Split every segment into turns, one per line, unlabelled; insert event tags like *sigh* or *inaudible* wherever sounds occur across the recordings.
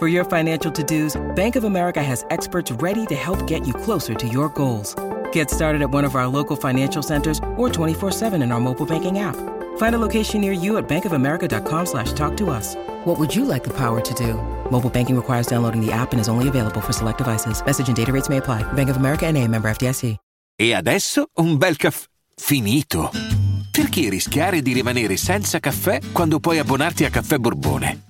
For your financial to-dos, Bank of America has experts ready to help get you closer to your goals. Get started at one of our local financial centers or 24-7 in our mobile banking app. Find a location near you at bankofamerica.com slash talk to us. What would you like the power to do? Mobile banking requires downloading the app and is only available for select devices. Message and data rates may apply. Bank of America and a member FDIC.
E adesso un bel caffè finito. Perché rischiare di rimanere senza caffè quando puoi abbonarti a Caffè Borbone?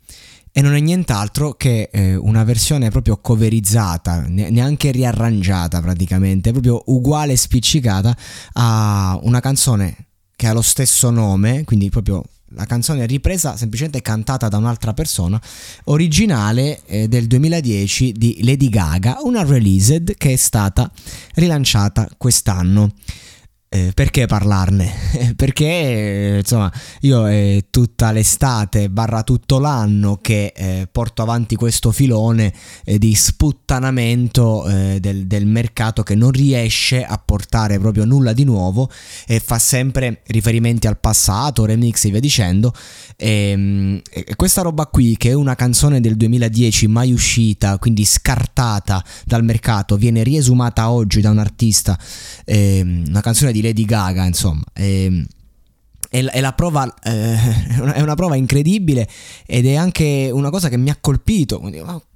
e non è nient'altro che eh, una versione proprio coverizzata, neanche riarrangiata praticamente, proprio uguale spiccicata a una canzone che ha lo stesso nome, quindi proprio la canzone ripresa semplicemente cantata da un'altra persona, originale eh, del 2010 di Lady Gaga, una released che è stata rilanciata quest'anno. Eh, perché parlarne? *laughs* perché eh, insomma io è tutta l'estate barra tutto l'anno che eh, porto avanti questo filone eh, di sputtanamento eh, del, del, mercato che non riesce a portare proprio nulla di nuovo e fa sempre riferimenti al passato, remix e via dicendo ehm, e, e questa roba qui che è una canzone del 2010 mai uscita quindi scartata dal mercato viene riesumata oggi da un artista ehm, una canzone di Lady Gaga, insomma. E, è, la prova, eh, *laughs* è una prova incredibile ed è anche una cosa che mi ha colpito.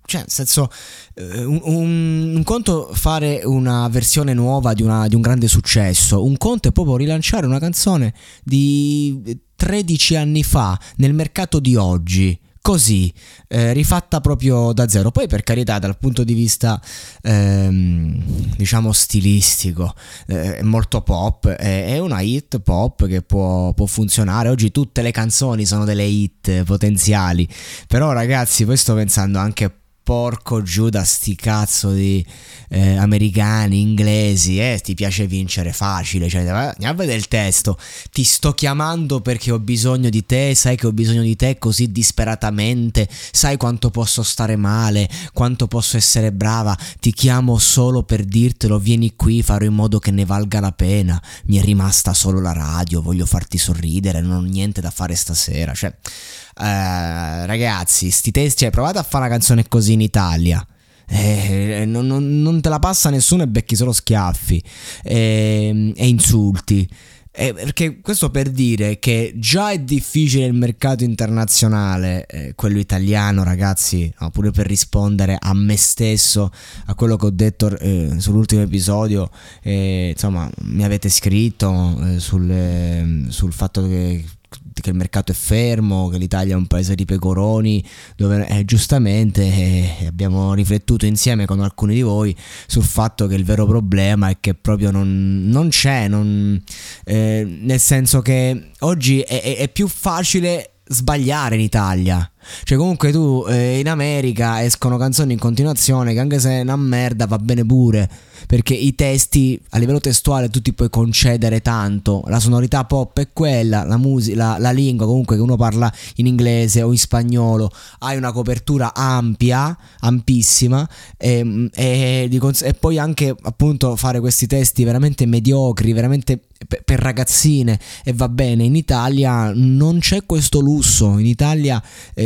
Cioè, nel senso, eh, un, un, un, conto fare una versione nuova di, una, di un grande successo, un conto è proprio rilanciare una canzone di 13 anni fa nel mercato di oggi così, eh, rifatta proprio da zero. Poi per carità dal punto di vista ehm, diciamo stilistico eh, è molto pop, è, è, una hit pop che può, può, funzionare. Oggi tutte le canzoni sono delle hit potenziali, però ragazzi poi sto pensando anche porco giù da sti cazzo di eh, americani, inglesi, eh, ti piace vincere facile, cioè andiamo a vedere il testo, ti sto chiamando perché ho bisogno di te, sai che ho bisogno di te così disperatamente, sai quanto posso stare male, quanto posso essere brava, ti chiamo solo per dirtelo, vieni qui, farò in modo che ne valga la pena, mi è rimasta solo la radio, voglio farti sorridere, non ho niente da fare stasera, cioè eh, ragazzi, sti testi, cioè, provate a fare una canzone così in Italia. Eh, non, non, non, te la passa nessuno e becchi solo schiaffi eh, e insulti. Eh, perché questo per dire che già è difficile il mercato internazionale, eh, quello italiano, ragazzi, no, pure per rispondere a me stesso, a quello che ho detto eh, sull'ultimo episodio, eh, insomma, mi avete scritto eh, sul, sul fatto che che il mercato è fermo, che l'Italia è un paese di pecoroni, dove eh, giustamente eh, abbiamo riflettuto insieme con alcuni di voi sul fatto che il vero problema è che proprio non, non c'è, non, eh, nel senso che oggi è, è, è più facile sbagliare in Italia. Cioè, comunque tu eh, in America escono canzoni in continuazione che anche se è una merda va bene pure. Perché i testi a livello testuale tu ti puoi concedere tanto. La sonorità pop è quella, la, musica, la, la lingua comunque che uno parla in inglese o in spagnolo, hai una copertura ampia, ampissima. E, e, e poi anche appunto fare questi testi veramente mediocri, veramente per ragazzine e va bene in Italia non c'è questo lusso in Italia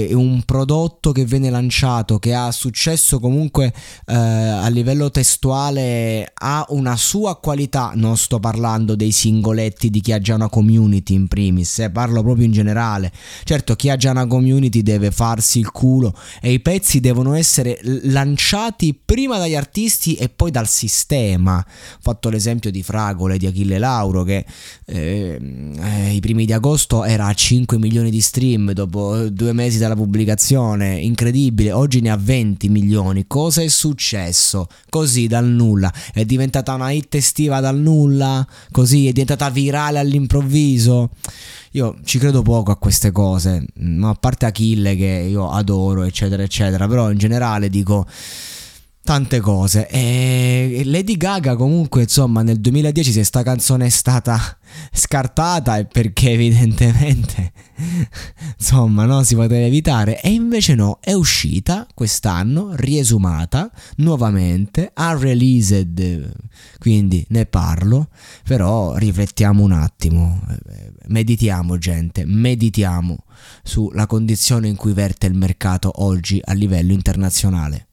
è un prodotto che viene lanciato che ha successo comunque eh, a livello testuale eh, ha una sua qualità, non sto parlando dei singoletti di chi ha già una community in primis, eh, parlo proprio in generale. Certo, chi ha già una community deve farsi il culo e i pezzi devono essere lanciati prima dagli artisti e poi dal sistema. Ho fatto l'esempio di Fragole, di Achille Lauro, che eh, eh, i primi di agosto era a 5 milioni di stream dopo due mesi dalla pubblicazione, incredibile, oggi ne ha 20 milioni. Cosa è successo? Così dal nulla, è diventata una hit estiva dal nulla, così è diventata virale all'improvviso. Io ci credo poco a queste cose, a parte Achille che io adoro, eccetera, eccetera, però in generale dico tante cose. E Lady Gaga comunque, insomma, nel 2010 se sta canzone è stata *laughs* scartata è perché evidentemente, *laughs* insomma, no, si poteva evitare. E invece no, è uscita quest'anno, riesumata nuovamente, unreleased, quindi ne parlo, però riflettiamo un attimo, meditiamo gente, meditiamo sulla condizione in cui verte il mercato oggi a livello internazionale.